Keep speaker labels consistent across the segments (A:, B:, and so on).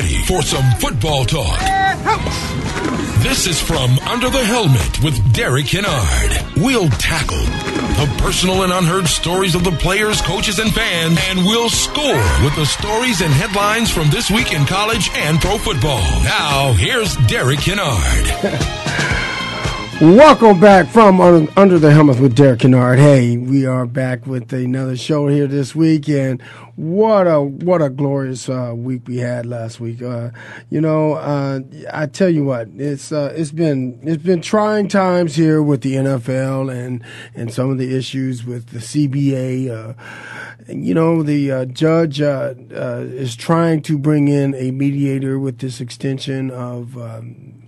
A: Ready for some football talk? This is from Under the Helmet with Derek Kennard. We'll tackle the personal and unheard stories of the players, coaches, and fans, and we'll score with the stories and headlines from this week in college and pro football. Now, here's Derek Kennard.
B: Welcome back from Under the Helmet with Derek Kennard. Hey, we are back with another show here this week, and what a what a glorious uh, week we had last week. Uh, you know, uh, I tell you what, it's uh, it's been it's been trying times here with the NFL and and some of the issues with the CBA. Uh, you know, the uh, judge is trying to bring in a mediator with this extension of. Um,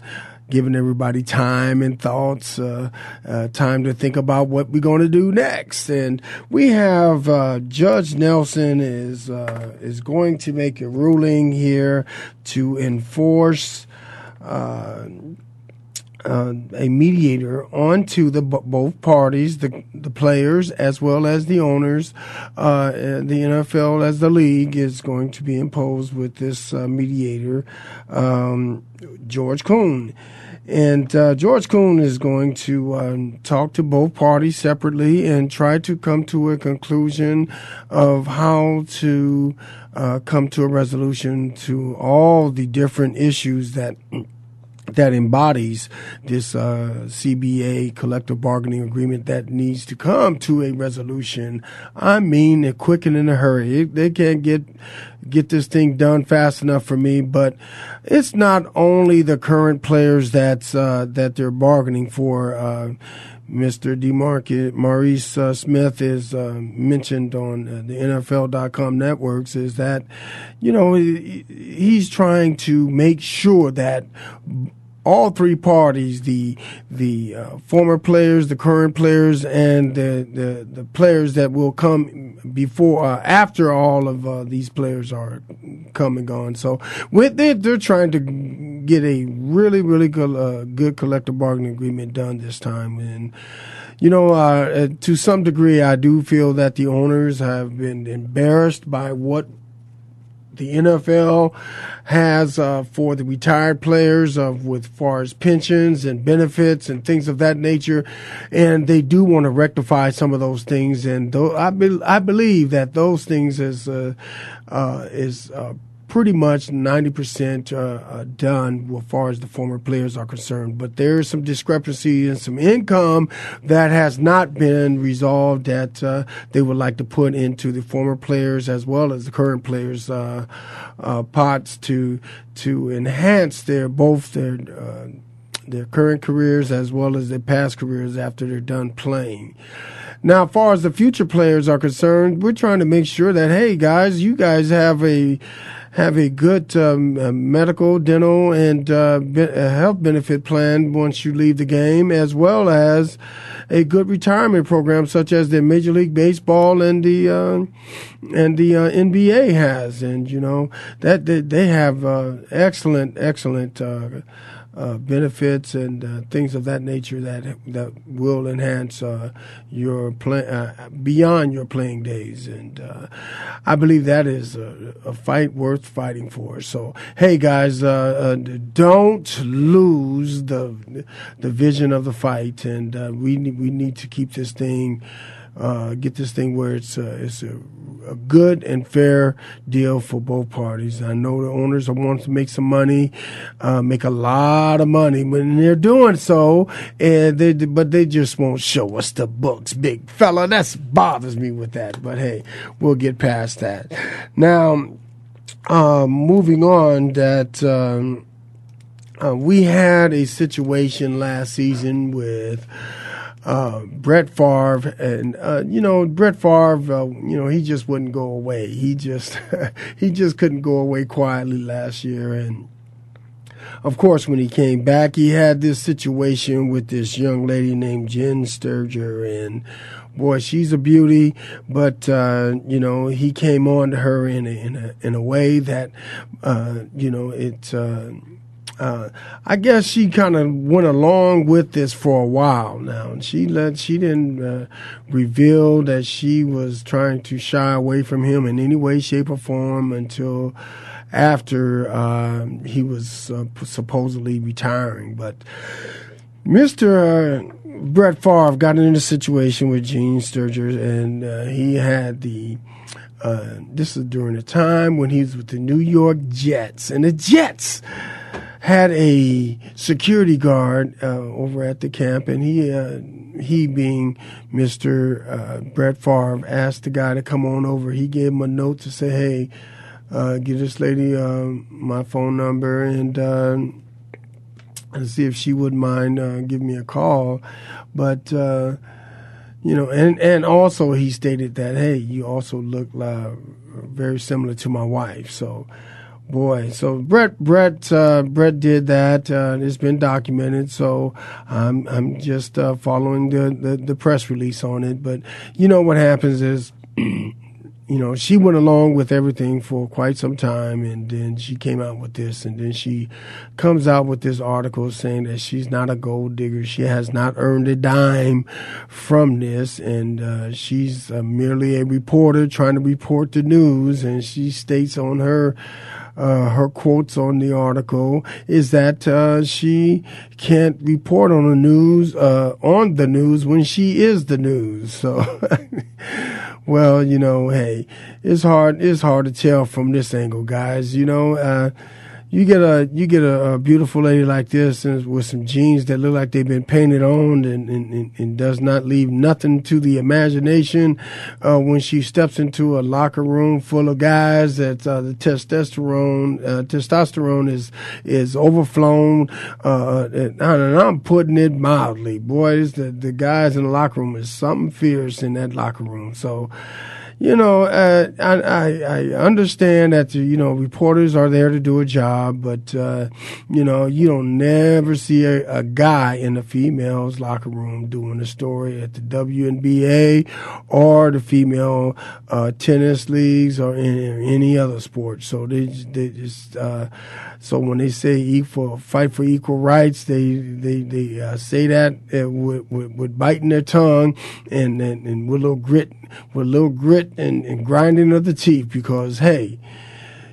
B: giving everybody time and thoughts, uh, uh, time to think about what we're going to do next. And we have uh, Judge Nelson is uh, is going to make a ruling here to enforce. Uh, uh, a mediator onto the both parties, the the players as well as the owners. Uh, the NFL as the league is going to be imposed with this uh, mediator, um, George Cohen. And uh, George Cohen is going to um, talk to both parties separately and try to come to a conclusion of how to uh, come to a resolution to all the different issues that that embodies this uh, CBA collective bargaining agreement that needs to come to a resolution. I mean, quick and in a hurry. They can't get get this thing done fast enough for me. But it's not only the current players that's uh, that they're bargaining for. Uh, Mr. DeMarcus Maurice uh, Smith is uh, mentioned on uh, the NFL.com networks is that, you know, he, he's trying to make sure that all three parties the the uh, former players, the current players, and the, the, the players that will come before uh, after all of uh, these players are come and gone. So with they, they're trying to get a really really good uh, good collective bargaining agreement done this time and. You know, uh, to some degree, I do feel that the owners have been embarrassed by what the NFL has uh, for the retired players of with far as pensions and benefits and things of that nature, and they do want to rectify some of those things. And th- I be- I believe that those things is uh, uh, is uh, pretty much 90% uh, uh, done as far as the former players are concerned. But there is some discrepancy and some income that has not been resolved that uh, they would like to put into the former players as well as the current players' uh, uh, pots to to enhance their both their uh, their current careers as well as their past careers after they're done playing. Now, as far as the future players are concerned, we're trying to make sure that, hey, guys, you guys have a have a good um, uh, medical, dental, and uh, be- health benefit plan once you leave the game, as well as a good retirement program such as the Major League Baseball and the uh, and the uh, NBA has, and you know that they, they have uh, excellent, excellent uh, benefits and uh, things of that nature that that will enhance uh, your play uh, beyond your playing days, and uh, I believe that is a, a, fight worth fighting for. So, hey guys, uh, don't lose the the vision of the fight, and we we need to keep this thing uh, get this thing where it's a, it's a, a, good and fair deal for both parties. I know the owners are want to make some money, uh, make a lot of money when they're doing so, and they but they just won't show us the books, big fella. That bothers me with that. But hey, we'll get past that. Now, uh, moving on, that. Um, uh, we had a situation last season with uh, Brett Favre, and uh, you know Brett Favre, uh, you know he just wouldn't go away. He just he just couldn't go away quietly last year, and of course when he came back, he had this situation with this young lady named Jenn Sterger, and boy, she's a beauty. But uh, you know he came on to her in a, in a in a way that uh, you know it uh, uh, I guess she kind of went along with this for a while now, and she let she didn't uh, reveal that she was trying to shy away from him in any way, shape, or form until after uh, he was uh, supposedly retiring. But Mister uh, Brett Favre got in a situation with Gene Sturgis, and uh, he had the. this is during a time when he was with the New York Jets, and the Jets had a security guard uh, over at the camp, and he uh, he being Mister uh, Brett Favre asked the guy to come on over. He gave him a note to say, "Hey, uh, give this lady uh, my phone number and." Uh, and see if she would mind uh, giving me a call, but you know, and and also he stated that hey, you also look very similar to my wife, so Boy, so Brett Brett uh, Brett did that. Uh, it's been documented, so I'm I'm just uh, following the, the, the press release on it. But you know what happens is, you know, she went along with everything for quite some time, and then she came out with this, and then she comes out with this article saying that she's not a gold digger. She has not earned a dime from this, and uh, she's uh, merely a reporter trying to report the news. And she states on her uh, her quotes on the article is that uh, she can't report on the news uh, on the news when she is the news. So, well, you know, hey, it's hard. It's hard to tell from this angle, guys. You know uh, you get a you get a, a, beautiful lady like this and with some jeans that look like they've been painted on and, and, and does not leave nothing to the imagination uh, when she steps into a locker room full of guys that uh, the testosterone uh, testosterone is is overflown uh, and, and, I'm putting it mildly. Boys the the guys in the locker room is something fierce in that locker room. So you know, uh, I, I, I understand that you know reporters are there to do a job, but uh, you know you don't never see a, a, guy in the females locker room doing a story at the WNBA or the female uh, tennis leagues or in, any other sport. So they they just uh, so when they say equal fight for equal rights, they they they uh, say that uh, with, with, with biting their tongue and, and and with a little grit with a little grit and, and grinding of the teeth because hey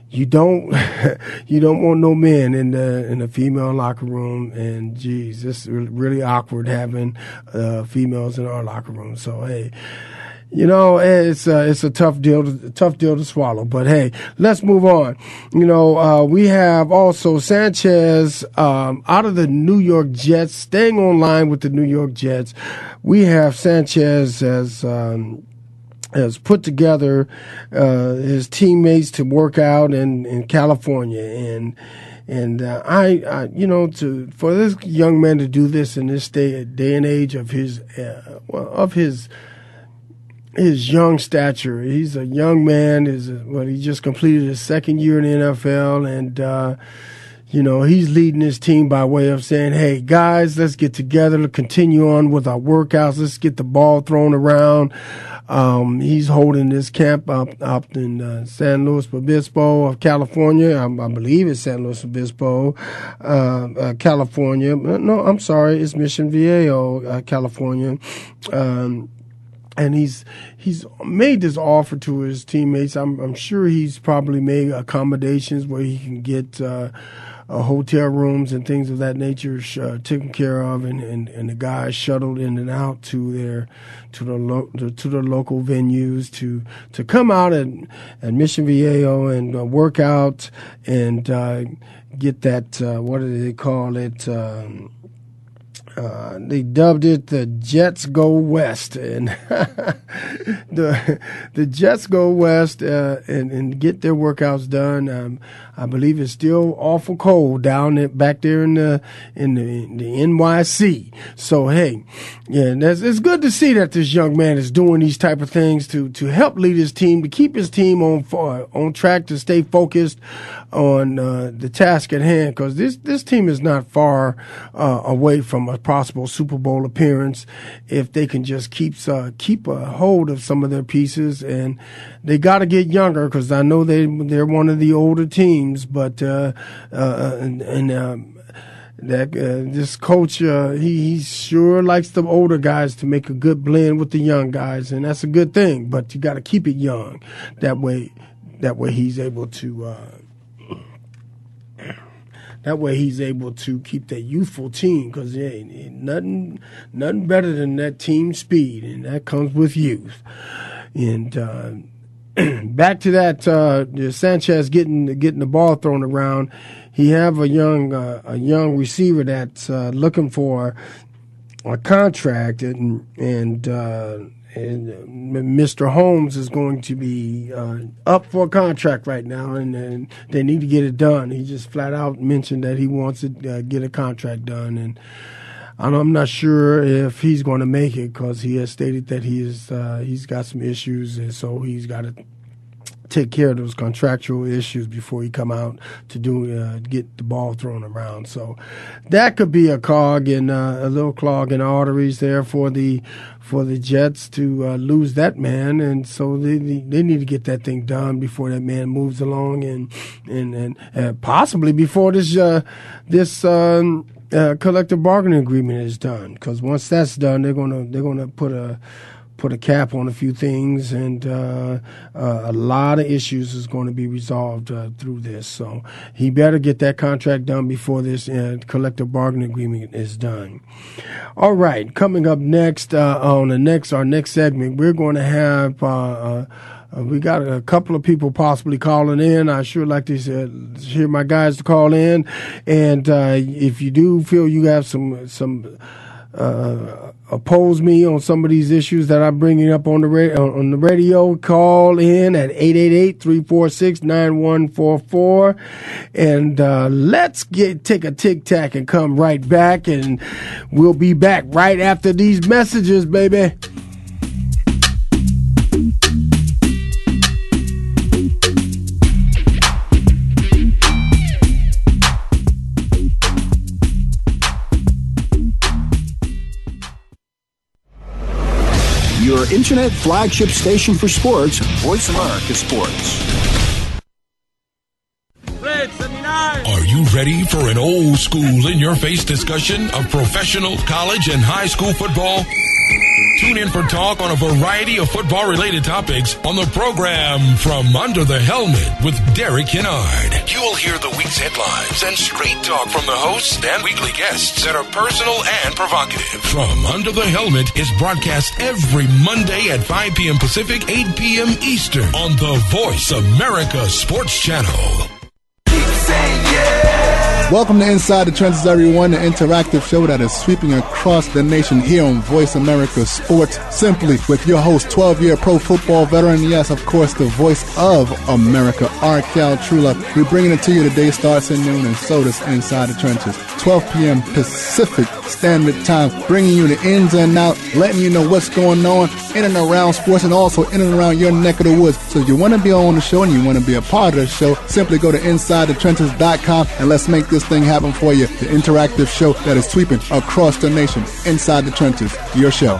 B: you don't you don't want no men in the in the female locker room and geez it's really awkward having uh, females in our locker room so hey you know, it's a, it's a tough deal, to, tough deal to swallow. But hey, let's move on. You know, uh, we have also Sanchez um, out of the New York Jets, staying online with the New York Jets. We have Sanchez as um, has put together uh, his teammates to work out in, in California and and uh, I, I, you know, to for this young man to do this in this day day and age of his uh, well, of his his young stature. He's a young man. Is well, he just completed his second year in the NFL, and uh, you know, he's leading his team by way of saying, "Hey guys, let's get together, to continue on with our workouts. Let's get the ball thrown around." Um, he's holding this camp up up in uh, San Luis Obispo of California. I, I, believe it's San Luis Obispo, uh, uh, California. No, I'm sorry, it's Mission Viejo, uh, California. Um, and he's he's made this offer to his teammates. I'm I'm sure he's probably made accommodations where he can get uh, uh, hotel rooms and things of that nature uh, taken care of, and, and, and the guys shuttled in and out to their to the lo- to the local venues to to come out at, at Mission Viejo and uh, work out and uh, get that uh, what do they call it. Um, uh, they dubbed it the Jets Go West, and the the Jets go west uh, and and get their workouts done. Um, I believe it's still awful cold down there, back there in the in the, in the NYC. So hey, yeah, it's good to see that this young man is doing these type of things to to help lead his team, to keep his team on on track, to stay focused on uh, the task at hand. Because this this team is not far uh, away from a possible Super Bowl appearance if they can just keep uh, keep a hold of some of their pieces, and they got to get younger because I know they they're one of the older teams teams, but uh, uh, and, and um, that uh, this coach uh, he, he sure likes the older guys to make a good blend with the young guys, and that's a good thing. But you got to keep it young. That way, that way he's able to. Uh, that way he's able to keep that youthful team because yeah, nothing nothing better than that team speed, and that comes with youth. And uh, back to that uh, Sanchez getting getting the ball thrown around. He have a young uh, a young receiver that's uh, looking for a contract, and and, uh, and Mr. Holmes is going to be uh, up for a contract right now, and, and, they need to get it done. He just flat out mentioned that he wants to uh, get a contract done, and. I'm not sure if he's going to make it because he has stated that he is uh, he's got some issues, and so he's got to take care of those contractual issues before he come out to do uh, get the ball thrown around. So that could be a clog in uh, a little clog in arteries there for the for the Jets to uh, lose that man, and so they they need to get that thing done before that man moves along, and and and uh, possibly before this uh, this. Um, uh, collective bargaining agreement is done because once that's done, they're gonna they're gonna put a put a cap on a few things, and uh, uh, a lot of issues is going to be resolved uh, through this. So he better get that contract done before this uh, collective bargaining agreement is done. All right, coming up next uh, on the next our next segment, we're going to have. Uh, uh, we got a couple of people possibly calling in. I sure like to uh, hear my guys to call in, and uh, if you do feel you have some some uh, oppose me on some of these issues that I'm bringing up on the radio, on the radio, call in at 888-346-9144 and uh, let's get take a tic tac and come right back and we'll be back right after these messages, baby.
C: Internet flagship station for sports, Voice America Sports.
A: Are you ready for an old school in your face discussion of professional, college, and high school football? Tune in for talk on a variety of football related topics on the program From Under the Helmet with Derek Kennard. You will hear the week's headlines and straight talk from the hosts and weekly guests that are personal and provocative. From Under the Helmet is broadcast every Monday at 5 p.m. Pacific, 8 p.m. Eastern on the Voice America Sports Channel.
D: Welcome to Inside the Trenches, everyone, the interactive show that is sweeping across the nation here on Voice America Sports Simply with your host, 12 year pro football veteran, yes, of course, the voice of America, R. Cal Trula. We're bringing it to you. today, starts at noon, and so does Inside the Trenches. 12 p.m. Pacific Standard Time, bringing you the ins and out, letting you know what's going on in and around sports and also in and around your neck of the woods. So if you want to be on the show and you want to be a part of the show, simply go to InsideTheTrenches.com and let's make this thing happen for you. The interactive show that is sweeping across the nation. Inside the Trenches, your show.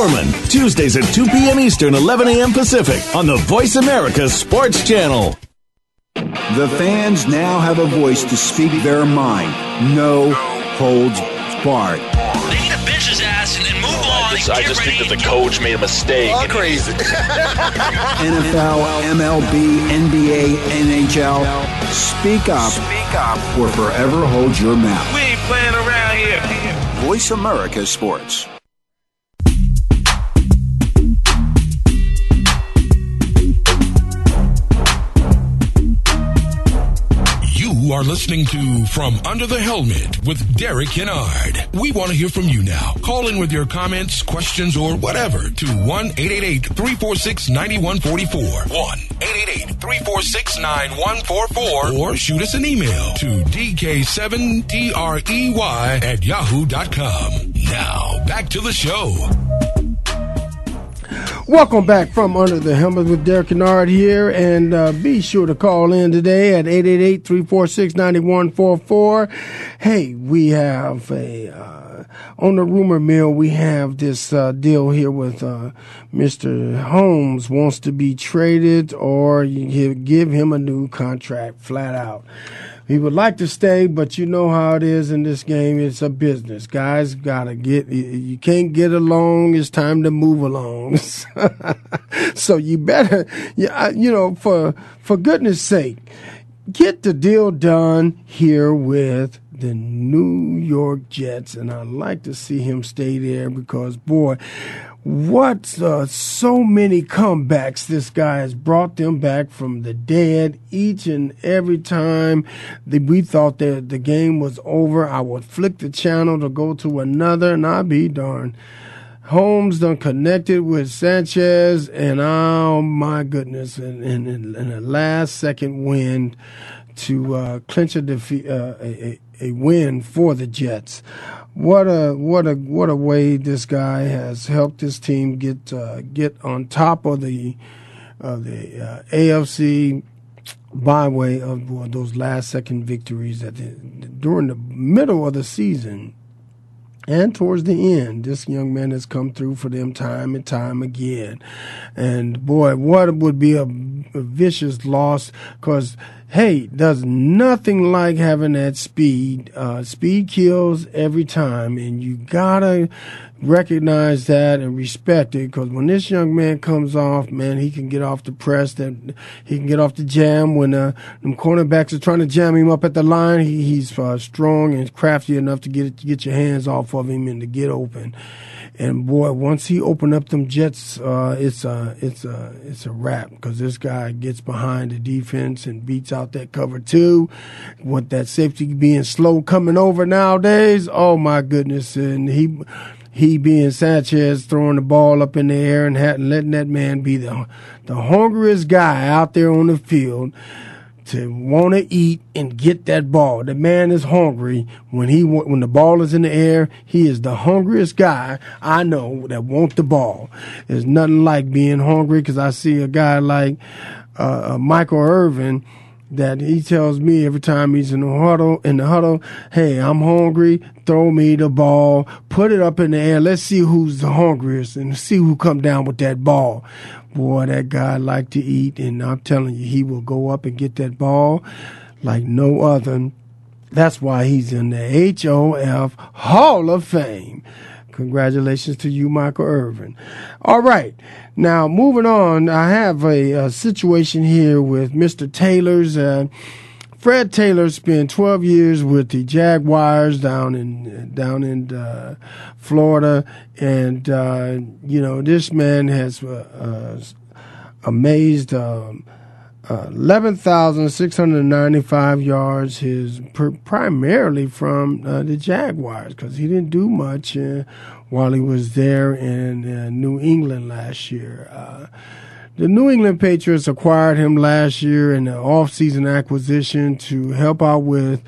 E: Tuesdays at 2 p.m. Eastern, 11 a.m. Pacific on the Voice America Sports Channel.
C: The fans now have a voice to speak their mind. No holds barred.
F: They need to bench ass and, oh, and move on.
G: I just, I just think that the coach made a mistake.
H: All crazy.
C: NFL, MLB, NBA, NHL. Speak up.
H: Speak up.
C: Or forever hold your mouth.
F: We ain't playing around here.
C: Voice America Sports.
A: You are listening to From Under the Helmet with Derek Kennard. We want to hear from you now. Call in with your comments, questions, or whatever to 1 888 346 9144. 1 888 346 9144. Or shoot us an email to dk7trey at yahoo.com. Now, back to the show.
B: Welcome back from Under the Helmet with Derek Kennard here, and uh, be sure to call in today at 888-346-9144. Hey, we have a, uh, on the rumor mill, we have this uh, deal here with uh, Mr. Holmes wants to be traded or you give him a new contract flat out. He would like to stay, but you know how it is in this game. It's a business. Guys gotta get, you can't get along. It's time to move along. so you better, you know, for, for goodness sake, get the deal done here with the New York Jets. And I'd like to see him stay there because, boy, what uh, so many comebacks this guy has brought them back from the dead each and every time that we thought that the game was over i would flick the channel to go to another and i'd be darned Holmes done connected with Sanchez, and oh my goodness, and in, in, a last second win to uh, clinch a, defeat, uh, a, a win for the Jets what a what a what a way this guy has helped his team get uh, get on top of the of the uh, AFC by way of those last second victories at the, during the middle of the season and towards the end. This young man has come through for them time and time again, and boy, what would be a, a vicious loss because hey, does nothing like having that speed. Uh, speed kills every time, and you gotta recognize that and respect it because when this young man comes off, man, he can get off the press, that he can get off the jam. When uh, them cornerbacks are trying to jam him up at the line, he, he's uh, strong and crafty enough to get to get your hands off of him and to get open. And boy, once he opened up them Jets, uh, it's a it's a it's a wrap because this guy gets behind the defense and beats out that cover two. With that safety being slow coming over nowadays, oh my goodness! And he he being Sanchez throwing the ball up in the air and letting that man be the the hungriest guy out there on the field to want to eat and get that ball. The man is hungry when he when the ball is in the air. He is the hungriest guy I know that want the ball. There's nothing like being hungry because I see a guy like uh, uh, Michael Irvin that he tells me every time he's in the huddle in the huddle, hey, I'm hungry, throw me the ball, put it up in the air, let's see who's the hungriest and see who come down with that ball. Boy, that guy like to eat, and I'm telling you, he will go up and get that ball like no other. That's why he's in the HOF Hall of Fame. Congratulations to you, Michael Irvin. All right. Now, moving on, I have a, a situation here with Mr. Taylor's. Uh, Fred Taylor spent 12 years with the Jaguars down in down in uh, Florida, and uh, you know this man has uh, amazed. Um, uh, 11,695 yards, his per, primarily from uh, the Jaguars because he didn't do much uh, while he was there in uh, New England last year. Uh, the New England Patriots acquired him last year in an offseason acquisition to help out with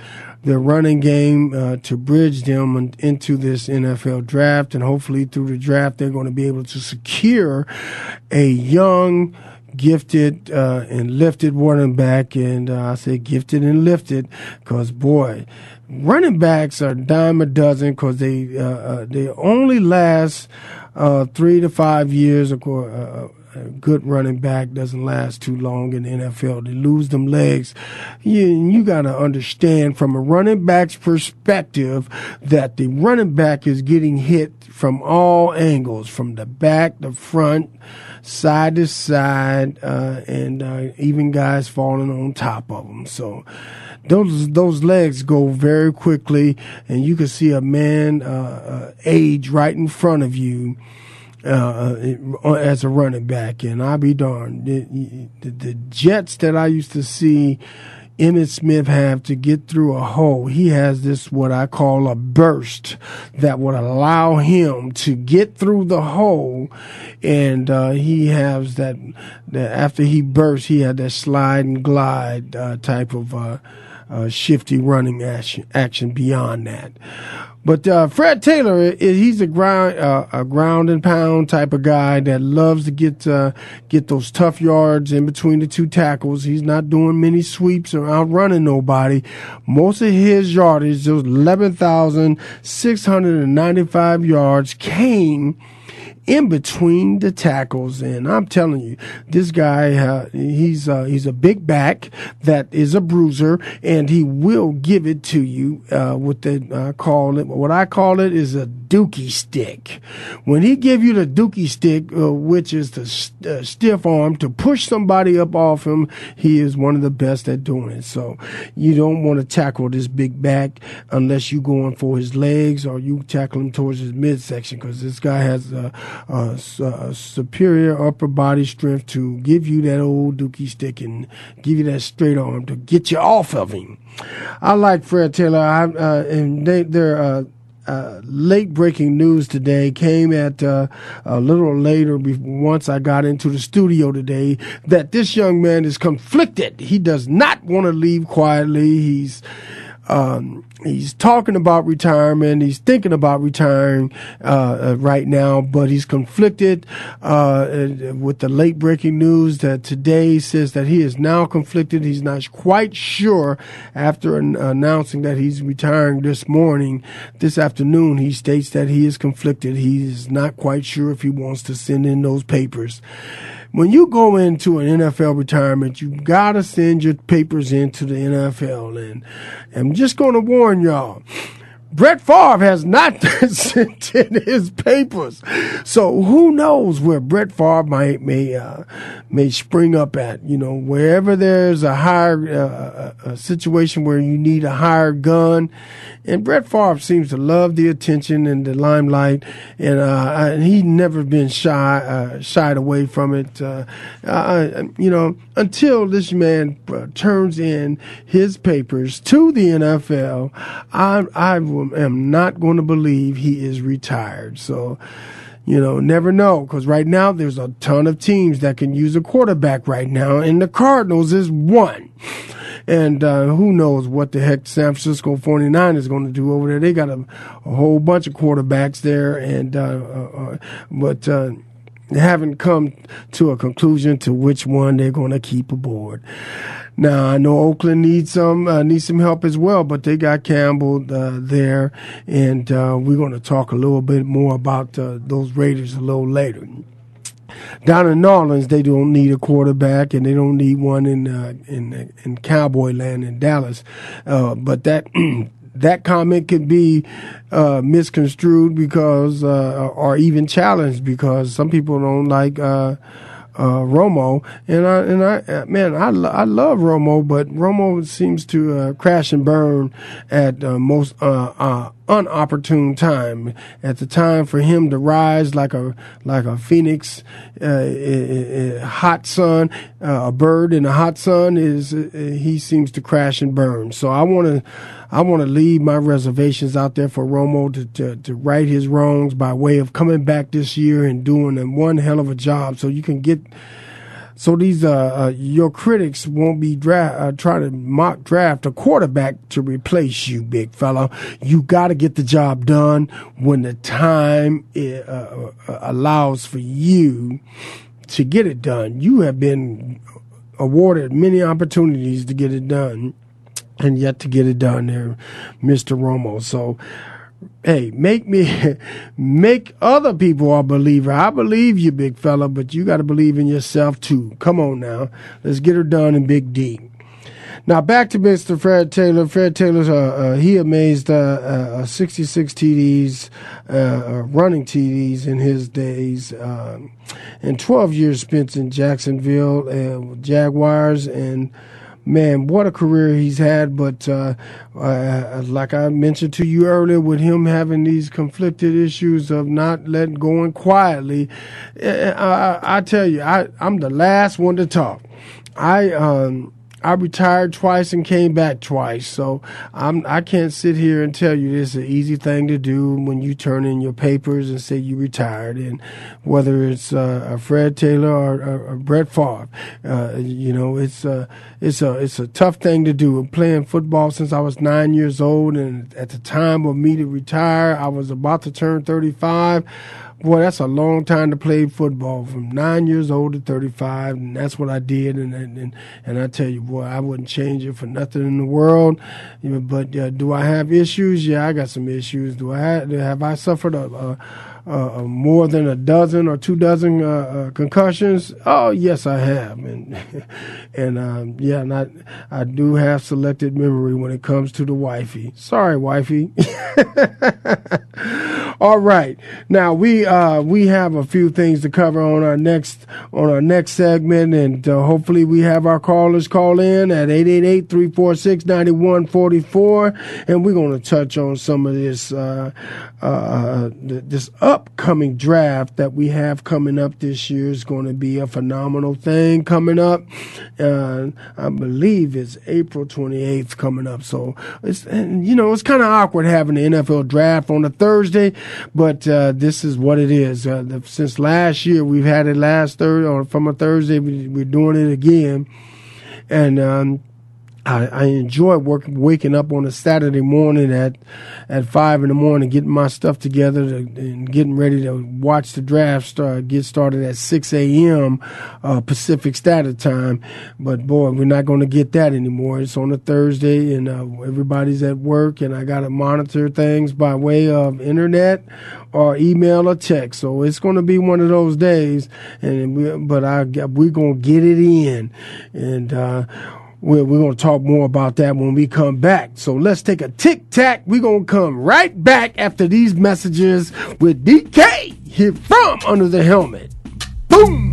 B: their running game uh, to bridge them into this NFL draft. And hopefully, through the draft, they're going to be able to secure a young, gifted uh, and lifted running back. And uh, I say gifted and lifted because, boy, running backs are dime a dozen because they uh, uh, they only last uh, three to five years. Of course, uh, a good running back doesn't last too long in the NFL. They lose them legs. You, you got to understand from a running back's perspective that the running back is getting hit from all angles, from the back, the front, side to side, uh, and uh, even guys falling on top of them. So those those legs go very quickly, and you can see a man uh, uh age right in front of you uh, as a running back, and I'll be darned. The, the, the, jets that I used to see Emmitt Smith have to get through a hole, he has this what I call a burst that would allow him to get through the hole, and uh, he has that, that. After he bursts, he had that slide and glide uh, type of uh, uh, shifty running action, action beyond that. But uh, Fred Taylor, he's a ground uh, a ground and pound type of guy that loves to get uh, get those tough yards in between the two tackles. He's not doing many sweeps or outrunning nobody. Most of his yardage, those eleven thousand six hundred and ninety five yards, came in between the tackles. And I'm telling you, this guy, uh, he's uh, he's a big back that is a bruiser, and he will give it to you uh, with the uh, call it. What I call it is a dookie stick. When he give you the dookie stick, uh, which is the st- uh, stiff arm to push somebody up off him, he is one of the best at doing it. So you don't want to tackle this big back unless you going for his legs or you tackle him towards his midsection because this guy has a uh, uh, superior upper body strength to give you that old dookie stick and give you that straight arm to get you off of him. I like Fred Taylor, I, uh, and they, they're. Uh, late breaking news today came at uh, a little later once I got into the studio today that this young man is conflicted. He does not want to leave quietly. He's um, he's talking about retirement. He's thinking about retiring uh, uh, right now, but he's conflicted uh, with the late breaking news that today says that he is now conflicted. He's not quite sure after an- announcing that he's retiring this morning. This afternoon, he states that he is conflicted. He is not quite sure if he wants to send in those papers when you go into an NFL retirement, you gotta send your papers into the NFL. And I'm just gonna warn y'all. Brett Favre has not sent in his papers, so who knows where Brett Favre might may uh, may spring up at? You know, wherever there's a higher uh, a situation where you need a higher gun, and Brett Favre seems to love the attention and the limelight, and, uh, he's never been shy, uh, shied away from it. Uh, uh you know, until this man uh, turns in his papers to the NFL, I, I am not going to believe he is retired. So, you know, never know. Because right now, there's a ton of teams that can use a quarterback right now, and the Cardinals is one. And uh, who knows what the heck San Francisco 49 is going to do over there. They got a, a whole bunch of quarterbacks there, and uh, uh, uh but uh, they haven't come to a conclusion to which one they're going to keep aboard. Now I know Oakland needs some uh, needs some help as well, but they got Campbell uh, there, and uh, we're going to talk a little bit more about uh, those Raiders a little later down in New Orleans, they don't need a quarterback, and they don't need one in uh, in in Cowboy Land in Dallas. Uh, but that. that comment could be uh, misconstrued because, uh, or even challenged because some people don't like uh, uh, Romo, and I and I uh, man, I lo- I love Romo, but Romo seems to uh, crash and burn at most uh, uh, unopportune time. At the time for him to rise like a like a phoenix, uh, hot sun, uh, a bird in a hot sun is uh, he seems to crash and burn. So I want to. I want to leave my reservations out there for Romo to, to, to right his wrongs by way of coming back this year and doing a one hell of a job so you can get so these uh, uh, your critics won't be dra- uh, trying to mock draft a quarterback to replace you, big fella. You got to get the job done when the time uh, uh, allows for you to get it done. You have been awarded many opportunities to get it done and yet to get it done there, Mr. Romo. So, hey, make me, make other people a believer. I believe you, big fella, but you got to believe in yourself too. Come on now. Let's get her done in Big D. Now back to Mr. Fred Taylor. Fred Taylor's uh, uh, he amazed uh, uh 66 TDs, uh, uh, running TDs in his days, um, and 12 years spent in Jacksonville Jaguars and man, what a career he's had. But uh, uh, like I mentioned to you earlier, with him having these conflicted issues of not letting going quietly, I, eh, eh, I, I tell you, I, I'm the last one to talk. I um, I retired twice and came back twice. So I'm I can't sit here and tell you this is an easy thing to do when you turn in your papers and say you retired. And whether it's uh, Fred Taylor or, or, or Brett Favre, uh, you know it's a it's a it's a tough thing to do. Playing football since I was nine years old, and at the time of me to retire, I was about to turn 35 boy, that's a long time to play football from nine years old to 35. And that's what I did. And, and, and I tell you, boy, I wouldn't change it for nothing in the world. But uh, do I have issues? Yeah, I got some issues. Do I have, have I suffered a, a uh, uh, more than a dozen or two dozen uh, uh, concussions? Oh, yes, I have, and and um, yeah, and I, I do have selected memory when it comes to the wifey. Sorry, wifey. All right, now we uh, we have a few things to cover on our next on our next segment, and hopefully we have our callers call in at 888-346-9144, and we're going to touch on some of this this upcoming draft that we have coming up this year is going to be a phenomenal thing coming up. Uh, I believe it's April 28th coming up. So it's, and, you know, it's kind of awkward having the NFL draft on a Thursday, but uh, this is what it is. Uh, the, since last year, we've had it last Thursday, or from a Thursday, we, are doing it again. And, um, I, I enjoy working, waking up on a Saturday morning at at five in the morning, getting my stuff together to, and getting ready to watch the draft start get started at six a.m. Uh, Pacific Standard Time. But boy, we're not going to get that anymore. It's on a Thursday, and uh, everybody's at work, and I got to monitor things by way of internet or email or text. So it's going to be one of those days, and we, but I we're going to get it in, and. Uh, we're, we're going to talk more about that when we come back. So let's take a tic tac. We're going to come right back after these messages with DK here from Under the Helmet. Boom!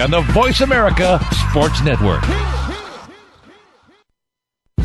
H: on the Voice America Sports Network.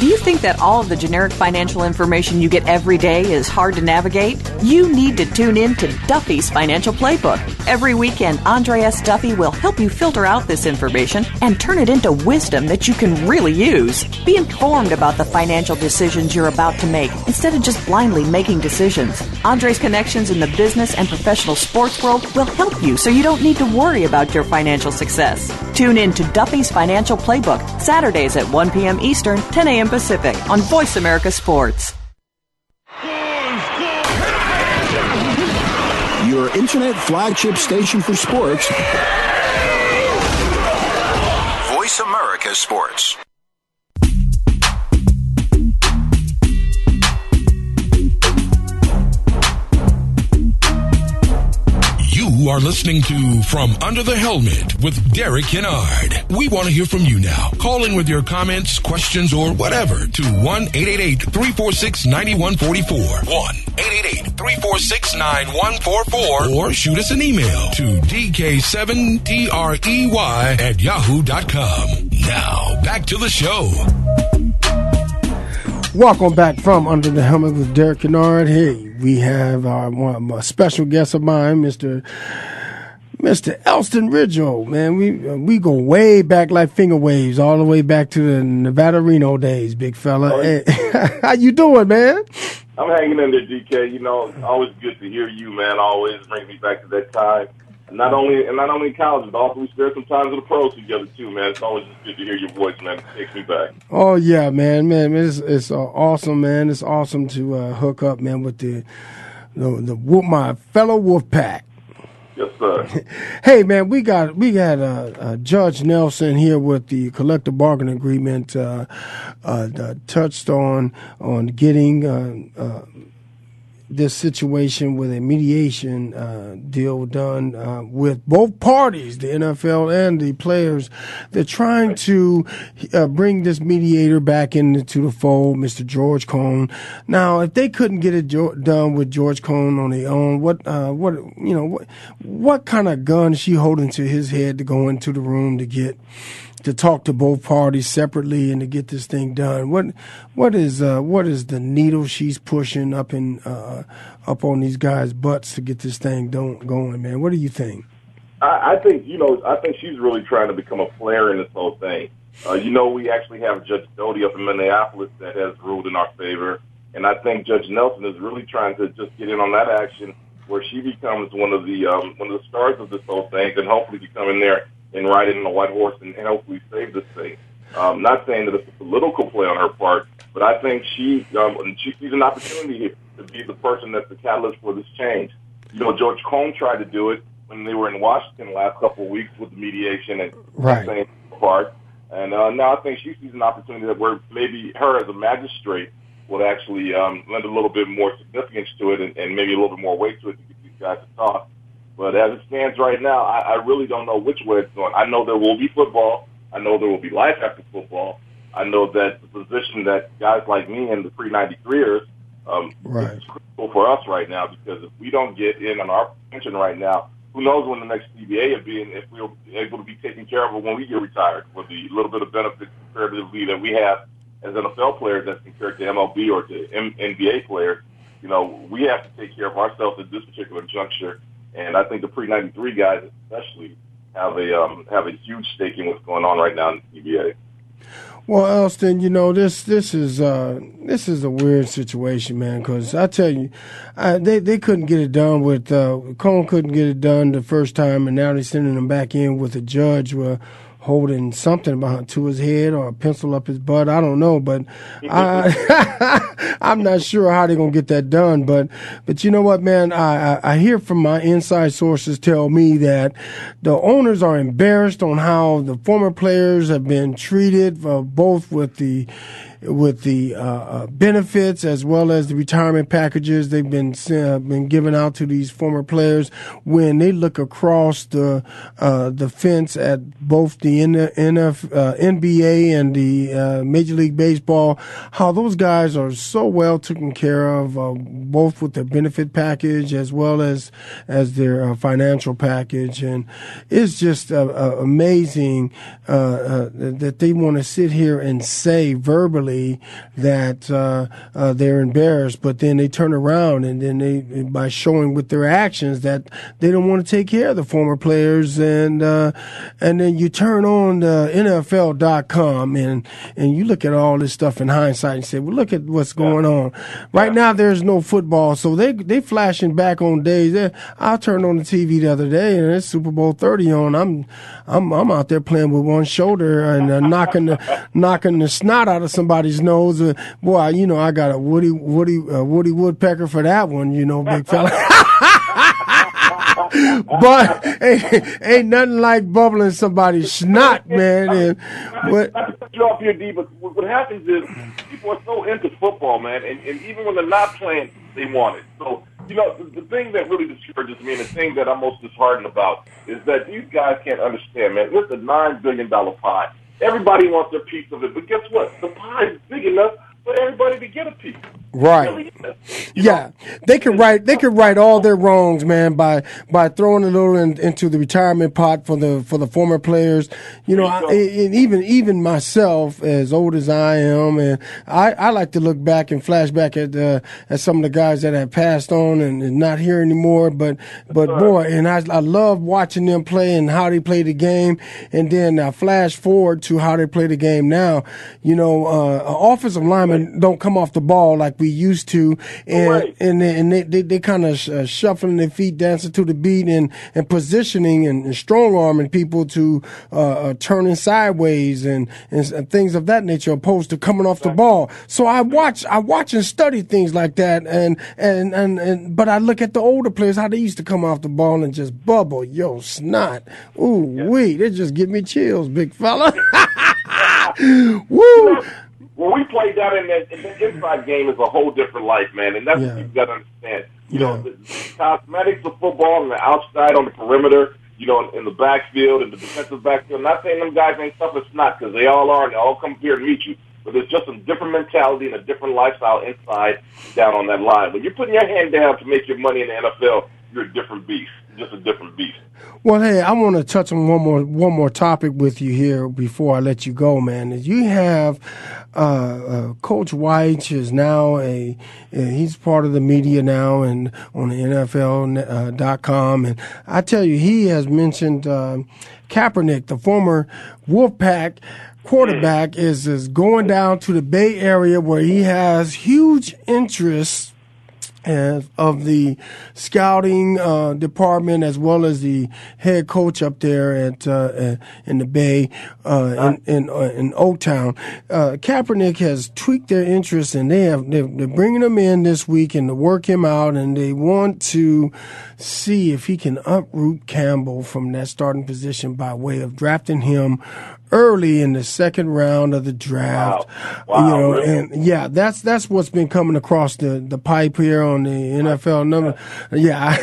I: Do you think that all of the generic financial information you get every day is hard to navigate? You need to tune in to Duffy's Financial Playbook. Every weekend, Andre S. Duffy will help you filter out this information and turn it into wisdom that you can really use. Be informed about the financial decisions you're about to make instead of just blindly making decisions. Andre's connections in the business and professional sports world will help you so you don't need to worry about your financial success. Tune in to Duffy's Financial Playbook, Saturdays at 1 p.m. Eastern, 10 a.m. Pacific on Voice America Sports.
C: Your internet flagship station for sports. Voice America Sports.
A: You are listening to From Under the Helmet with Derek Kennard. We want to hear from you now. Call in with your comments, questions, or whatever to 1 346 9144. 1 346 9144. Or shoot us an email to dk7trey at yahoo.com. Now, back to the show.
B: Welcome back from Under the Helmet with Derek Kennard. Hey, we have our one a special guest of mine, Mr. Mr. Elston Ridgle. Man, we uh, we go way back like finger waves, all the way back to the Nevada Reno days, big fella.
J: Oh,
B: Hey, how you doing, man?
J: I'm hanging in there, DK. You know, always good to hear you, man. Always brings me back to that time. Not only and not only in college, but also we spent some time in the pros together too, man. It's always just good to hear your voice, man. It takes me back.
B: Oh yeah, man, man, it's it's uh, awesome, man. It's awesome to uh, hook up, man, with the the, the my fellow wolf pack.
J: Yes, sir.
B: Hey man, we got we got uh, uh, Judge Nelson here with the collective bargaining agreement uh, uh, touched on on getting uh, uh, this situation with a mediation uh, deal done uh, with both parties, the NFL and the players. They're trying to uh, bring this mediator back into the fold, Mr. George Cohen. Now, if they couldn't get it jo- done with George Cohen on their own, what uh, what you know what what kind of gun is she holding to his head to go into the room to get? To talk to both parties separately and to get this thing done. What what is uh, what is the needle she's pushing up in uh, up on these guys' butts to get this thing don't, going, man? What do you think?
J: I, I think you know. I think she's really trying to become a player in this whole thing. Uh, you know, we actually have Judge Doty up in Minneapolis that has ruled in our favor, and I think Judge Nelson is really trying to just get in on that action where she becomes one of the um, one of the stars of this whole thing, and hopefully become in there and ride in on a white horse and, and hopefully save this thing. Um, not saying that it's a political play on her part, but I think she um, she sees an opportunity here to be the person that's the catalyst for this change. You know, George Cohen tried to do it when they were in Washington the last couple of weeks with the mediation and
B: Right.
J: saying part. And uh, now I think she sees an opportunity that where maybe her as a magistrate would actually um, lend a little bit more significance to it and, and maybe a little bit more weight to it to get these guys to talk. But as it stands right now, I, I really don't know which way it's going. I know there will be football. I know there will be life after football. I know that the position that guys like me and the pre-93ers um,
B: Right.
J: is critical for us right now because if we don't get in on our pension right now, who knows when the next CBA will be and if we'll be able to be taken care of when we get retired with the little bit of benefits comparatively that we have as NFL players as compared to MLB or to M- NBA players. You know, we have to take care of ourselves at this particular juncture. And I think the pre-93 guys especially have a um, have a huge stake in what's going on right now in the CBA.
B: Well, Elston, you know this this is uh, this is a weird situation, man. Because I tell you, I, they they couldn't get it done with uh, Cohen couldn't get it done the first time, and now they're sending him back in with a judge where holding something behind to his head or a pencil up his butt. I don't know, but I, I'm not sure how they're gonna get that done. But but you know what, man? I, I I hear from my inside sources tell me that the owners are embarrassed on how the former players have been treated, uh, both with the with the uh, uh, benefits as well as the retirement packages they've been uh, been given out to these former players. When they look across the uh, the fence at both the NF, uh, NBA and the Major League Baseball, how those guys are so well taken care of, both with their benefit package as well as as their financial package, and it's just amazing that they want to sit here and say verbally that uh, uh, they're embarrassed, but then they turn around and then they, by showing with their actions that they don't want to take care of the former players, and uh, and then you turn on the NFL.com and and you look at all this stuff in hindsight and say, well, look at what's going on. Right now, there's no football, so they they flashing back on days. I turned on the TV the other day and it's Super Bowl 30 on. I'm I'm I'm out there playing with one shoulder and uh, knocking the knocking the snot out of somebody's nose. Uh, boy, you know I got a Woody Woody uh, Woody Woodpecker for that one. You know, big fella. but ain't, ain't, nothing like bubbling somebody's snot, man. And
J: what? Not to cut you off here, D, but what happens is people are so into football, man, and, and even when they're not playing, they want it. So you know, the, the thing that really discourages me and the thing that I'm most disheartened about is that these guys can't understand, man. It's a $9 billion pie. Everybody wants their piece of it, but guess what? The pie is big enough for everybody to get a piece.
B: Right. yeah, they can write. They can right all their wrongs, man, by by throwing a little in, into the retirement pot for the for the former players. You know, I, and even even myself, as old as I am, and I, I like to look back and flash back at uh, at some of the guys that have passed on and, and not here anymore. But but boy, and I I love watching them play and how they play the game, and then I flash forward to how they play the game now. You know, uh, offensive linemen don't come off the ball like we used to, and right. and they, and they they, they kind of sh- uh, shuffling their feet, dancing to the beat, and and positioning and, and strong arming people to uh, uh, turning sideways and, and, and things of that nature, opposed to coming off the ball. So I watch I watch and study things like that, and and and, and but I look at the older players how they used to come off the ball and just bubble, yo snot, ooh yeah. wee, they just give me chills, big fella. Woo!
J: When we play down in that, in the inside game is a whole different life, man, and that's yeah. what you've got to understand. You yeah. know, the, the cosmetics of football and the outside on the perimeter, you know, in, in the backfield and the defensive backfield. Not saying them guys ain't tough as not because they all are, and they all come here to meet you. But there's just a different mentality and a different lifestyle inside down on that line. When you're putting your hand down to make your money in the NFL, you're a different beast, just a different beast.
B: Well, hey, I want to touch on one more one more topic with you here before I let you go, man. Is you have uh, uh, Coach White is now a, he's part of the media now and on the NFL.com, uh, and I tell you, he has mentioned uh, Kaepernick, the former Wolfpack quarterback, is is going down to the Bay Area where he has huge interest of the scouting uh, department as well as the head coach up there at uh, uh in the Bay uh, in in, uh, in Oaktown. Uh, Kaepernick has tweaked their interest, and they have they're, they're bringing him in this week and to work him out, and they want to see if he can uproot Campbell from that starting position by way of drafting him early in the second round of the draft.
J: Wow. Wow,
B: you know,
J: really?
B: and yeah, that's that's what's been coming across the the pipe here on the NFL number. Yeah,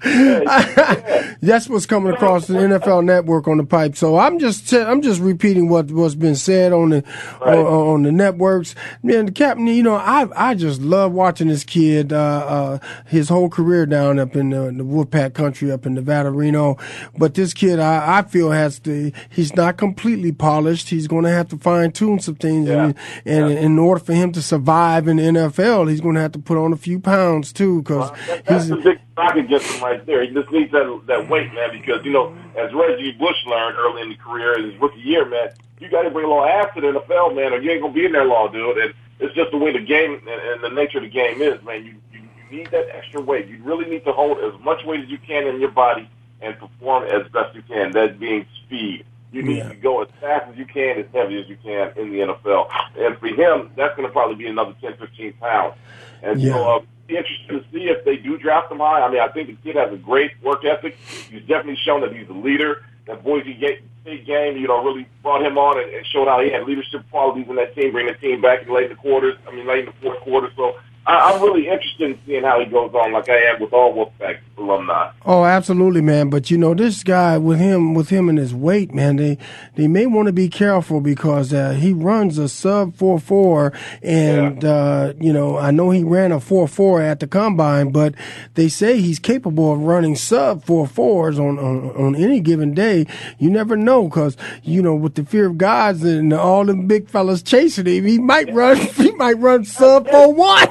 B: that's what's coming across the NFL Network on the pipe. So I'm just I'm just repeating what what's been said on the right. on, on, the networks. Man, the captain, you know, I I just love watching this kid. Uh, uh, his whole career down up in the, the Wolfpack country, up in Nevada, Reno. But this kid, I, I feel has to he's not completely polished. He's going to have to fine tune some things, yeah. and, and yeah. in order for him to survive in the NFL, he's going to have to put on a few pounds too. Because
J: well, that, that's he's a big knock against him right there. He just needs that that weight, man. Because you know, as Reggie Bush learned early in the career, in his rookie year, man, you got to bring a little ass to the NFL, man, or you ain't gonna be in there long, dude. And it's just the way the game and, and the nature of the game is, man. You, you you need that extra weight. You really need to hold as much weight as you can in your body and perform as best you can. That being speed. You need yeah. to go as fast as you can, as heavy as you can in the NFL. And for him, that's going to probably be another 10, 15 pounds. And yeah. so, uh, be interested to see if they do draft him high. I mean, I think the kid has a great work ethic. He's definitely shown that he's a leader, that Boise State game, you know, really brought him on and, and showed how he had leadership qualities in that team, bringing the team back in late in the quarters. I mean, late in the fourth quarter. So I, I'm really interested in seeing how he goes on, like I am with all Wolfpack alumni.
B: Oh, absolutely, man. But you know, this guy with him, with him and his weight, man, they they may want to be careful because uh, he runs a sub four four, and yeah. uh, you know, I know he ran a four four at the combine, but they say he's capable of running sub four fours on on, on any given day. You never know because you know, with the fear of gods and all the big fellas chasing him, he might run he might run sub four one.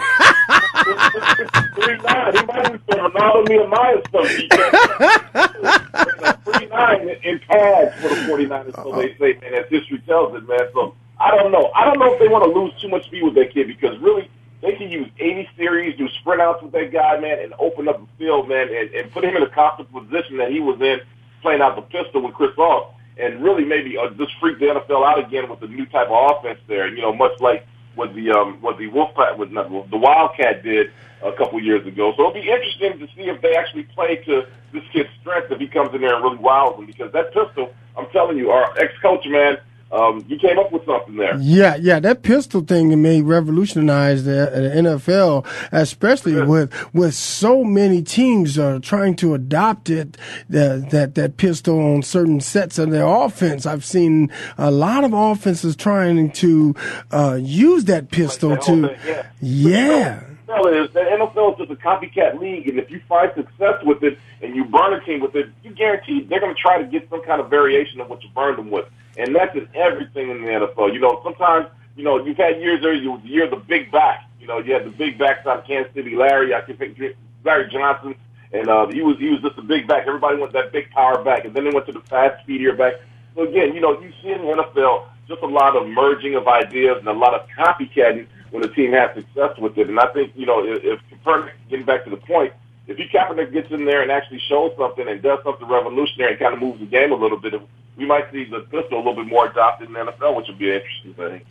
J: three nine. He might be some Renaldo Nehemiah stuff. three nine in pads for the 49ers. So they say, man, as history tells it, man. So I don't know. I don't know if they want to lose too much speed with that kid because really they can use 80 series, do sprint outs with that guy, man, and open up the field, man, and, and put him in a comfortable position that he was in playing out the pistol with Chris Ault, and really maybe uh, just freak the NFL out again with a new type of offense there. You know, much like what the um, what the Wolfpack, was not, the Wildcat did a couple years ago. So it'll be interesting to see if they actually play to this kid's strength if he comes in there and really wows them. Because that pistol, I'm telling you, our ex-coach man, um, he came up with something there.
B: Yeah, yeah, that pistol thing may revolutionize the, the NFL, especially yeah. with with so many teams are trying to adopt it. The, that that pistol on certain sets of their offense. I've seen a lot of offenses trying to uh, use that pistol like that to, yeah. yeah.
J: NFL is that NFL is just a copycat league, and if you find success with it and you burn a team with it, you guarantee they're going to try to get some kind of variation of what you burned them with, and that's in everything in the NFL. You know, sometimes you know you've had years there. You the of the big back. You know, you had the big backs out of Kansas City, Larry. I can think Larry Johnson, and uh, he was he was just a big back. Everybody wants that big power back, and then they went to the fast, speedier back. So again, you know, you see in the NFL just a lot of merging of ideas and a lot of copycatting when the team has success with it. And I think, you know, if, if Kaepernick, getting back to the point, if he Kaepernick gets in there and actually shows something and does something revolutionary and kind of moves the game a little bit, we might see the pistol a little bit more adopted in the NFL, which would be an interesting thing.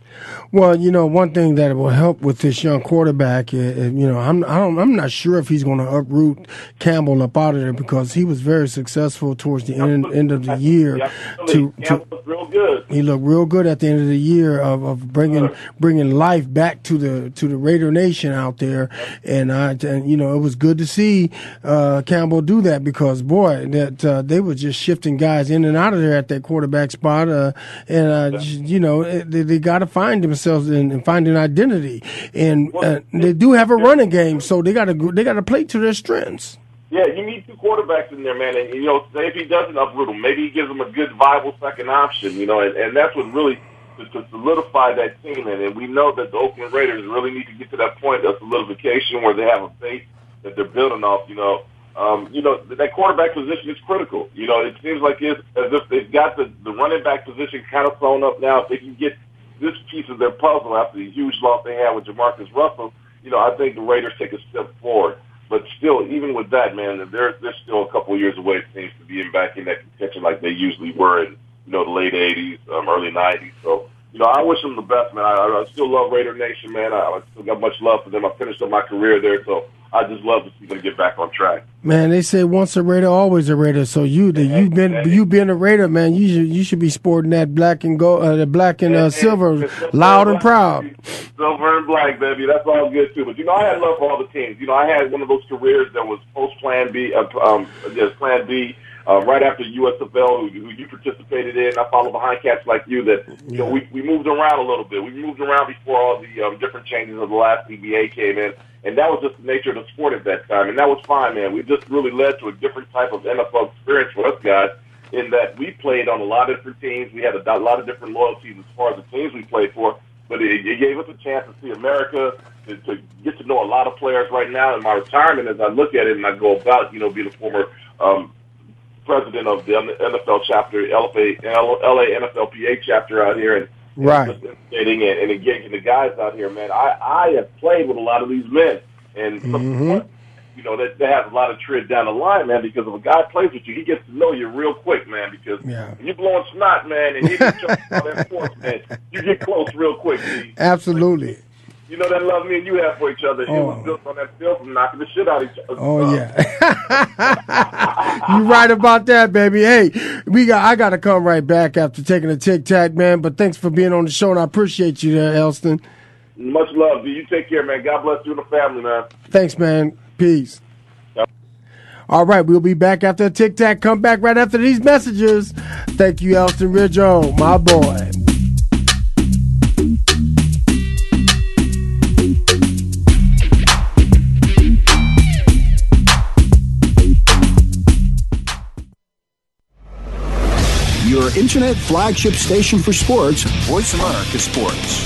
B: Well, you know, one thing that will help with this young quarterback, is, uh, uh, you know, I'm I don't, I'm not sure if he's going to uproot Campbell up out of there because he was very successful towards the end, end of the year.
J: Yeah, to, to real good.
B: He looked real good at the end of the year of, of bringing bringing life back to the to the Raider Nation out there, and I and you know it was good to see uh, Campbell do that because boy, that uh, they were just shifting guys in and out of there at that that quarterback spot, uh, and uh, yeah. you know they, they got to find themselves and, and, find an identity, and uh, they do have a running game, so they got to they got to play to their strengths.
J: Yeah, you need two quarterbacks in there, man. And you know, say if he doesn't uproot him, maybe he gives them a good, viable second option. You know, and, and that's what really to, to solidify that team. And, and we know that the Oakland Raiders really need to get to that point of solidification where they have a base that they're building off. You know, um, you know, that quarterback position is critical. You know, it seems like it's as if they've got the, the running back position kind of thrown up now. If they can get this piece of their puzzle after the huge loss they had with Jamarcus Russell, you know, I think the Raiders take a step forward. But still, even with that, man, they're they're still a couple of years away. It seems to be back in that contention like they usually were in you know the late '80s, um, early '90s. So you know, I wish them the best, man. I, I still love Raider Nation, man. I, I still got much love for them. I finished up my career there, so I just love to see them get back on track.
B: Man, they say once a Raider, always a Raider. So you, the, you've been you been a Raider, man. You should you should be sporting that black and gold, uh, the black and uh, silver, loud and proud.
J: Silver and black, baby. That's all good too. But you know, I had love for all the teams. You know, I had one of those careers that was post Plan B, uh, um, Plan B uh, right after USFL, who, who you participated in. I follow behind cats like you that, you know, we, we moved around a little bit. We moved around before all the um, different changes of the last CBA came in. And that was just the nature of the sport at that time. And that was fine, man. We just really led to a different type of NFL experience for us guys in that we played on a lot of different teams. We had a, lot of different loyalties as far as the teams we played for. But it, it gave us a chance to see America, to, to get to know a lot of players right now. In my retirement, as I look at it and I go about, you know, being a former um, president of the NFL chapter, LA, LA NFLPA chapter out here, and
B: right,
J: and, and engaging the guys out here, man. I I have played with a lot of these men, and
B: mm-hmm.
J: you know that they, they have a lot of tread down the line, man. Because if a guy plays with you, he gets to know you real quick, man. Because
B: yeah.
J: when you're blowing snot, man, and you get that force, man, you get close real quick.
B: Absolutely.
J: You know that love me and you have for each other. It
B: Oh.
J: was built on that film from knocking the shit out of each other.
B: Oh yeah, you right about that, baby. Hey, we got. I got to come right back after taking a tic tac, man. But thanks for being on the show, and I appreciate you there, Elston.
J: Much love, dude. You take care, man. God bless you and the family, man.
B: Thanks, man. Peace. All right, we'll be back after a tic tac. Come back right after these messages. Thank you, Elston Ridgle, my boy.
C: Your internet flagship station for sports, Voice America Sports.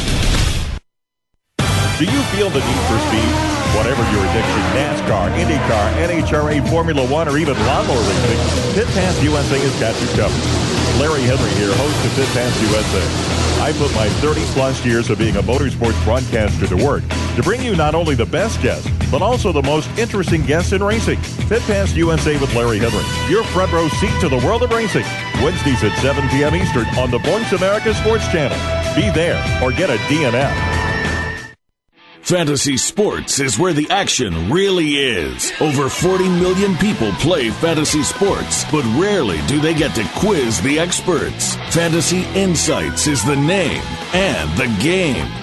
K: Do you feel the need for speed? Whatever your addiction, NASCAR, IndyCar, NHRA, Formula One, or even lawnmower racing, Pit Pass USA has got you covered. Larry Henry here, host of Pit Pass USA. I put my 30 plus years of being a motorsports broadcaster to work to bring you not only the best guests, but also the most interesting guests in racing. Pit Pass USA with Larry Henry, your front row seat to the world of racing. Wednesdays at 7 p.m. Eastern on the Voice America Sports Channel. Be there or get a DNF.
E: Fantasy sports is where the action really is. Over 40 million people play fantasy sports, but rarely do they get to quiz the experts. Fantasy Insights is the name and the game.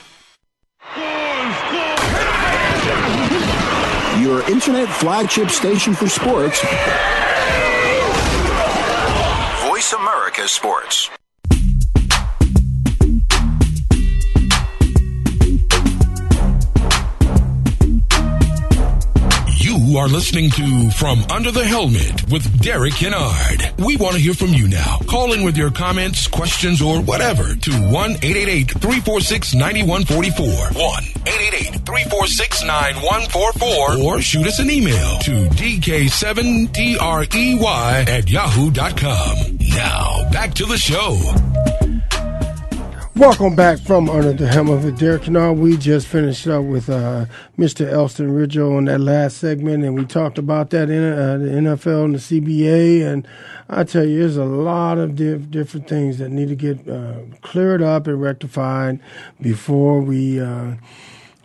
C: Internet flagship station for sports, Voice America Sports.
A: You are listening to From Under the Helmet with Derek Kennard. We want to hear from you now. Call in with your comments, questions, or whatever to 1 346 9144. 1 346 9144. Or shoot us an email to dk7trey at yahoo.com. Now, back to the show.
B: Welcome back from Under the Helmet with Derek Kennard. We just finished up with uh, Mr. Elston Ridgle on that last segment, and we talked about that in uh, the NFL and the CBA. And I tell you, there's a lot of diff- different things that need to get uh, cleared up and rectified before we uh,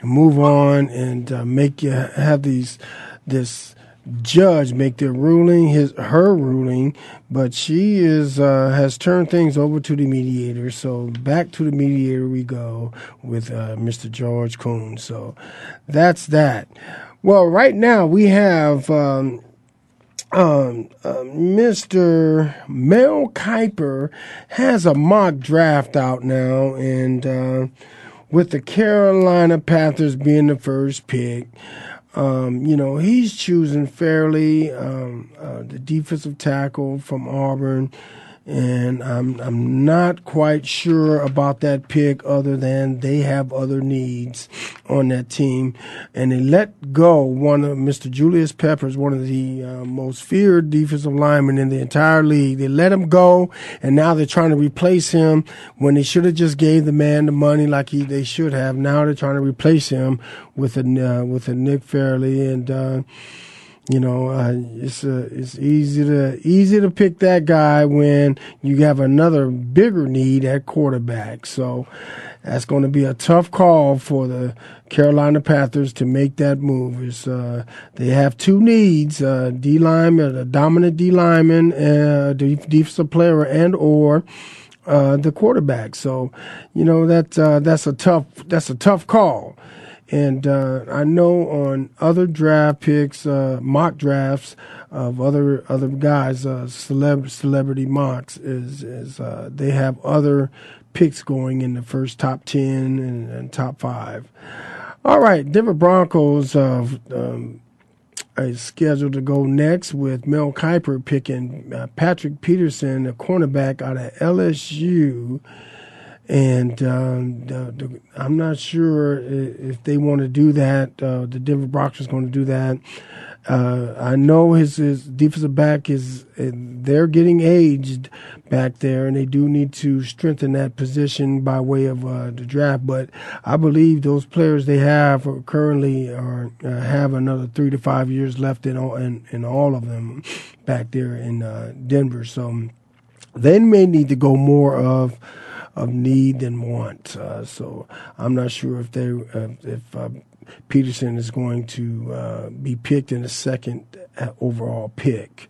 B: move on and uh, make you have these this judge make their ruling, his her ruling, but she is uh, has turned things over to the mediator. So back to the mediator we go with uh, Mr. George Cohen. So that's that. Well, right now we have. Um, um, uh, Mr. Mel Kiper has a mock draft out now, and uh, with the Carolina Panthers being the first pick, um, you know, he's choosing fairly um, uh, the defensive tackle from Auburn, and I'm I'm not quite sure about that pick, other than they have other needs on that team, and they let go one of Mr. Julius Peppers, one of the uh, most feared defensive linemen in the entire league. They let him go, and now they're trying to replace him when they should have just gave the man the money like he they should have. Now they're trying to replace him with a uh, with a Nick Fairley and. Uh, you know, uh, it's uh, it's easy to easy to pick that guy when you have another bigger need at quarterback. So that's going to be a tough call for the Carolina Panthers to make that move. It's, uh, they have two needs: uh, D lineman, a dominant D lineman, uh, defensive player, and or uh, the quarterback. So, you know that uh, that's a tough that's a tough call. And uh, I know on other draft picks, uh, mock drafts of other other guys, uh, celeb celebrity mocks is is uh, they have other picks going in the first top ten and, and top five. All right, Denver Broncos um, is scheduled to go next with Mel Kiper picking uh, Patrick Peterson, a cornerback out of LSU and um, the, the, I'm not sure if they want to do that. Uh, the Denver Broncos is going to do that. Uh, I know his, his defensive back is they're getting aged back there, and they do need to strengthen that position by way of uh, the draft. But I believe those players they have currently are uh, have another three to five years left in all in, in all of them back there in uh, Denver. So they may need to go more of of need than want. Uh, so I'm not sure if they uh, if uh, Peterson is going to uh, be picked in the second uh, overall pick.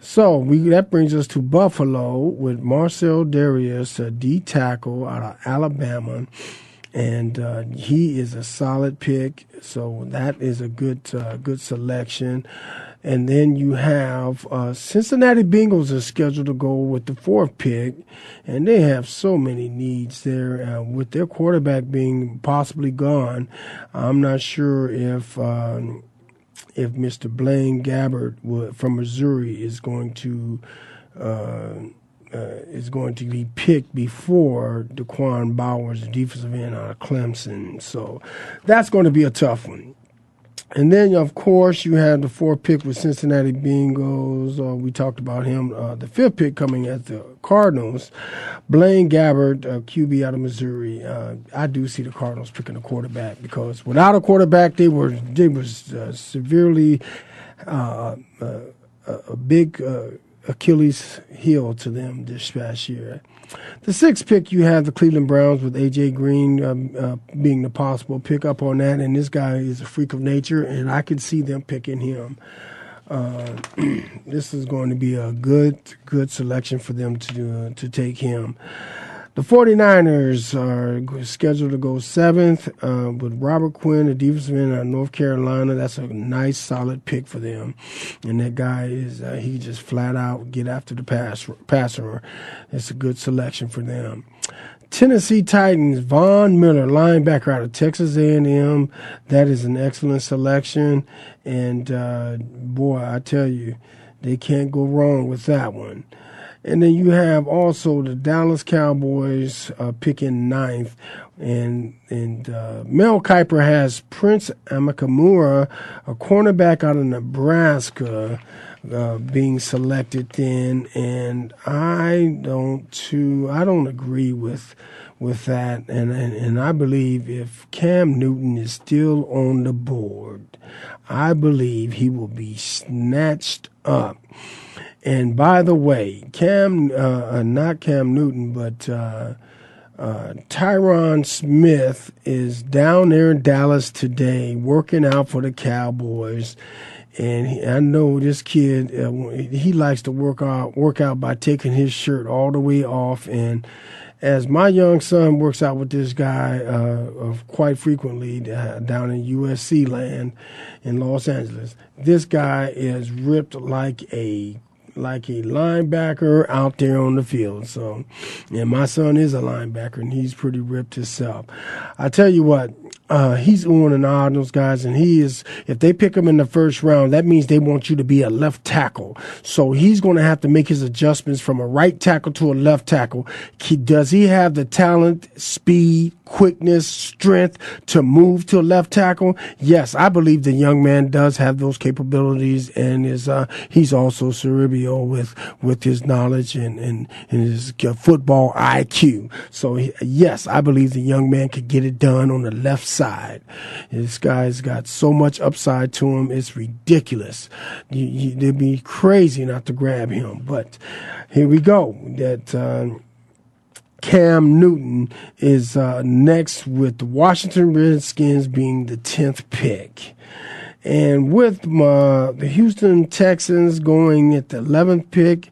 B: So we that brings us to Buffalo with Marcell Dareus, a D tackle out of Alabama, and uh, he is a solid pick. So that is a good good selection. And then you have uh, Cincinnati Bengals are scheduled to go with the fourth pick, and they have so many needs there. Uh, with their quarterback being possibly gone, I'm not sure if uh, if Mr. Blaine Gabbert from Missouri is going to. Uh, is going to be picked before Da'Quan Bowers, the defensive end out of Clemson. So that's going to be a tough one. And then, of course, you have the fourth pick with Cincinnati Bengals. Uh, we talked about him. Uh, the fifth pick coming at the Cardinals. Blaine Gabbert, uh, QB out of Missouri. Uh, I do see the Cardinals picking a quarterback because without a quarterback, they were they was uh, severely uh, a big Achilles heel to them this past year. The sixth pick, you have the Cleveland Browns with AJ Green um, uh, being the possible pickup on that, and this guy is a freak of nature, and I can see them picking him. Uh, this is going to be a good, good selection for them to uh, to take him. The 49ers are scheduled to go seventh uh, with Robert Quinn, a defensive end out of North Carolina. That's a nice, solid pick for them. And that guy is, uh, he just flat out get after the pass, passer. It's a good selection for them. Tennessee Titans, Von Miller, linebacker out of Texas A&M. That is an excellent selection. And, uh, boy, I tell you, they can't go wrong with that one. And then you have also the Dallas Cowboys uh, picking ninth. And and uh, Mel Kiper has Prince Amukamara, a cornerback out of Nebraska, uh, being selected then. And I don't too I don't agree with with that. And, and and I believe if Cam Newton is still on the board, I believe he will be snatched up and by the way, Cam, uh, uh, not Cam Newton, but uh, uh, Tyron Smith is down there in Dallas today working out for the Cowboys. And he, I know this kid, uh, he likes to work out, work out by taking his shirt all the way off. And as my young son works out with this guy uh, quite frequently down in USC land in Los Angeles, this guy is ripped like a like a linebacker out there on the field. So, and my son is a linebacker and he's pretty ripped himself. I tell you what, uh, he's on and on those guys, and he is. If they pick him in the first round, that means they want you to be a left tackle. So he's going to have to make his adjustments from a right tackle to a left tackle. He, does he have the talent, speed, quickness, strength to move to a left tackle? Yes, I believe the young man does have those capabilities, and is uh, he's also cerebral with with his knowledge and and, and his football IQ. So he, yes, I believe the young man could get it done on the left side. This guy's got so much upside to him; it's ridiculous. You, you, it'd be crazy not to grab him. But here we go. That. Uh, Cam Newton is uh, next with the Washington Redskins being the 10th pick. And with my, the Houston Texans going at the 11th pick,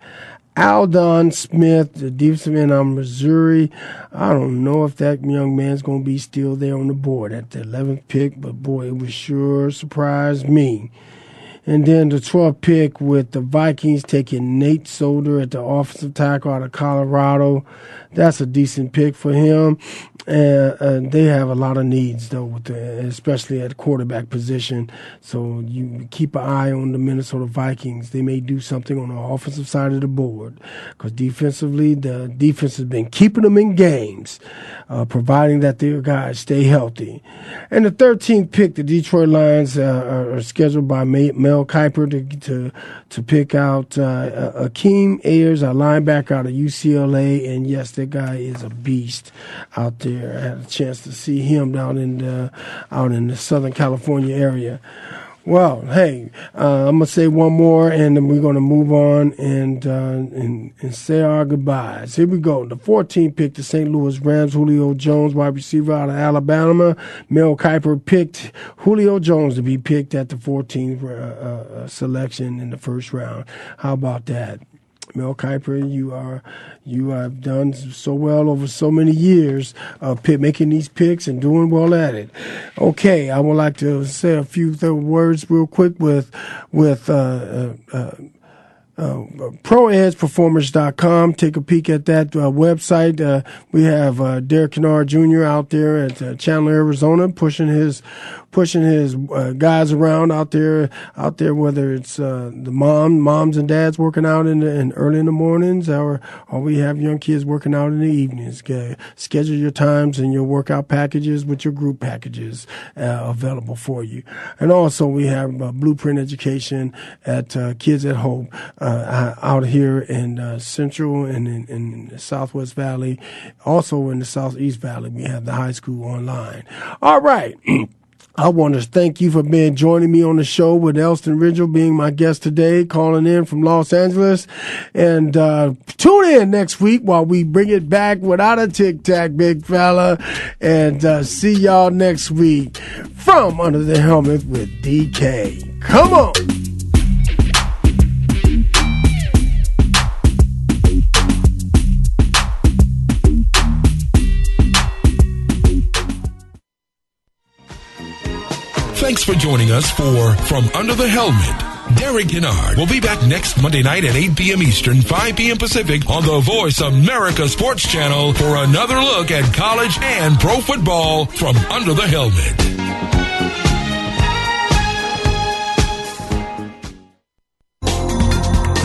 B: Aldon Smith, the defensive end on Missouri. I don't know if that young man's going to be still there on the board at the 11th pick, but boy, it was sure surprised me. And then the 12th pick with the Vikings taking Nate Solder at the offensive tackle out of Colorado. That's a decent pick for him. And, and they have a lot of needs, though, the, especially at quarterback position. So you keep an eye on the Minnesota Vikings. They may do something on the offensive side of the board because defensively, the defense has been keeping them in games, uh, providing that their guys stay healthy. And the 13th pick, the Detroit Lions uh, are scheduled by Mel Kiper to to, to pick out uh, Akeem Ayers, a linebacker out of UCLA. And yes, that guy is a beast out there. I had a chance to see him down in the, out in the Southern California area. Well, hey, uh, I'm gonna say one more, and then we're gonna move on and, uh, and and say our goodbyes. Here we go. The 14th pick, the St. Louis Rams, Julio Jones, wide receiver out of Alabama. Mel Kiper picked Julio Jones to be picked at the 14th uh, uh, selection in the first round. How about that? Mel Kiper, you are you have done so well over so many years of making these picks and doing well at it. Okay, I would like to say a few th- words real quick with with uh, uh, uh, uh, ProEdgePerformance.com. Take a peek at that uh, website. Uh, we have uh, Derek Kennard Jr. out there at uh, Chandler, Arizona, pushing his pushing his uh, guys around out there, out there, whether it's uh, the mom, moms and dads working out in, the, in early in the mornings, or or we have young kids working out in the evenings. schedule your times and your workout packages with your group packages uh, available for you. And also we have Blueprint Education at uh, Kids at Hope uh, out here in uh, Central and in, in Southwest Valley. Also in the Southeast Valley, we have the high school online. All right. I want to thank you for being joining me on the show with Elston Ridgle being my guest today, calling in from Los Angeles. And uh, tune in next week while we bring it back without a tic tac, big fella. And uh, see y'all next week from Under the Helmet with DK. Come on.
A: Thanks for joining us for From Under the Helmet. Derek Kennard will be back next Monday night at 8 p.m. Eastern, 5 p.m. Pacific on the Voice America Sports Channel for another look at college and pro football from Under the Helmet.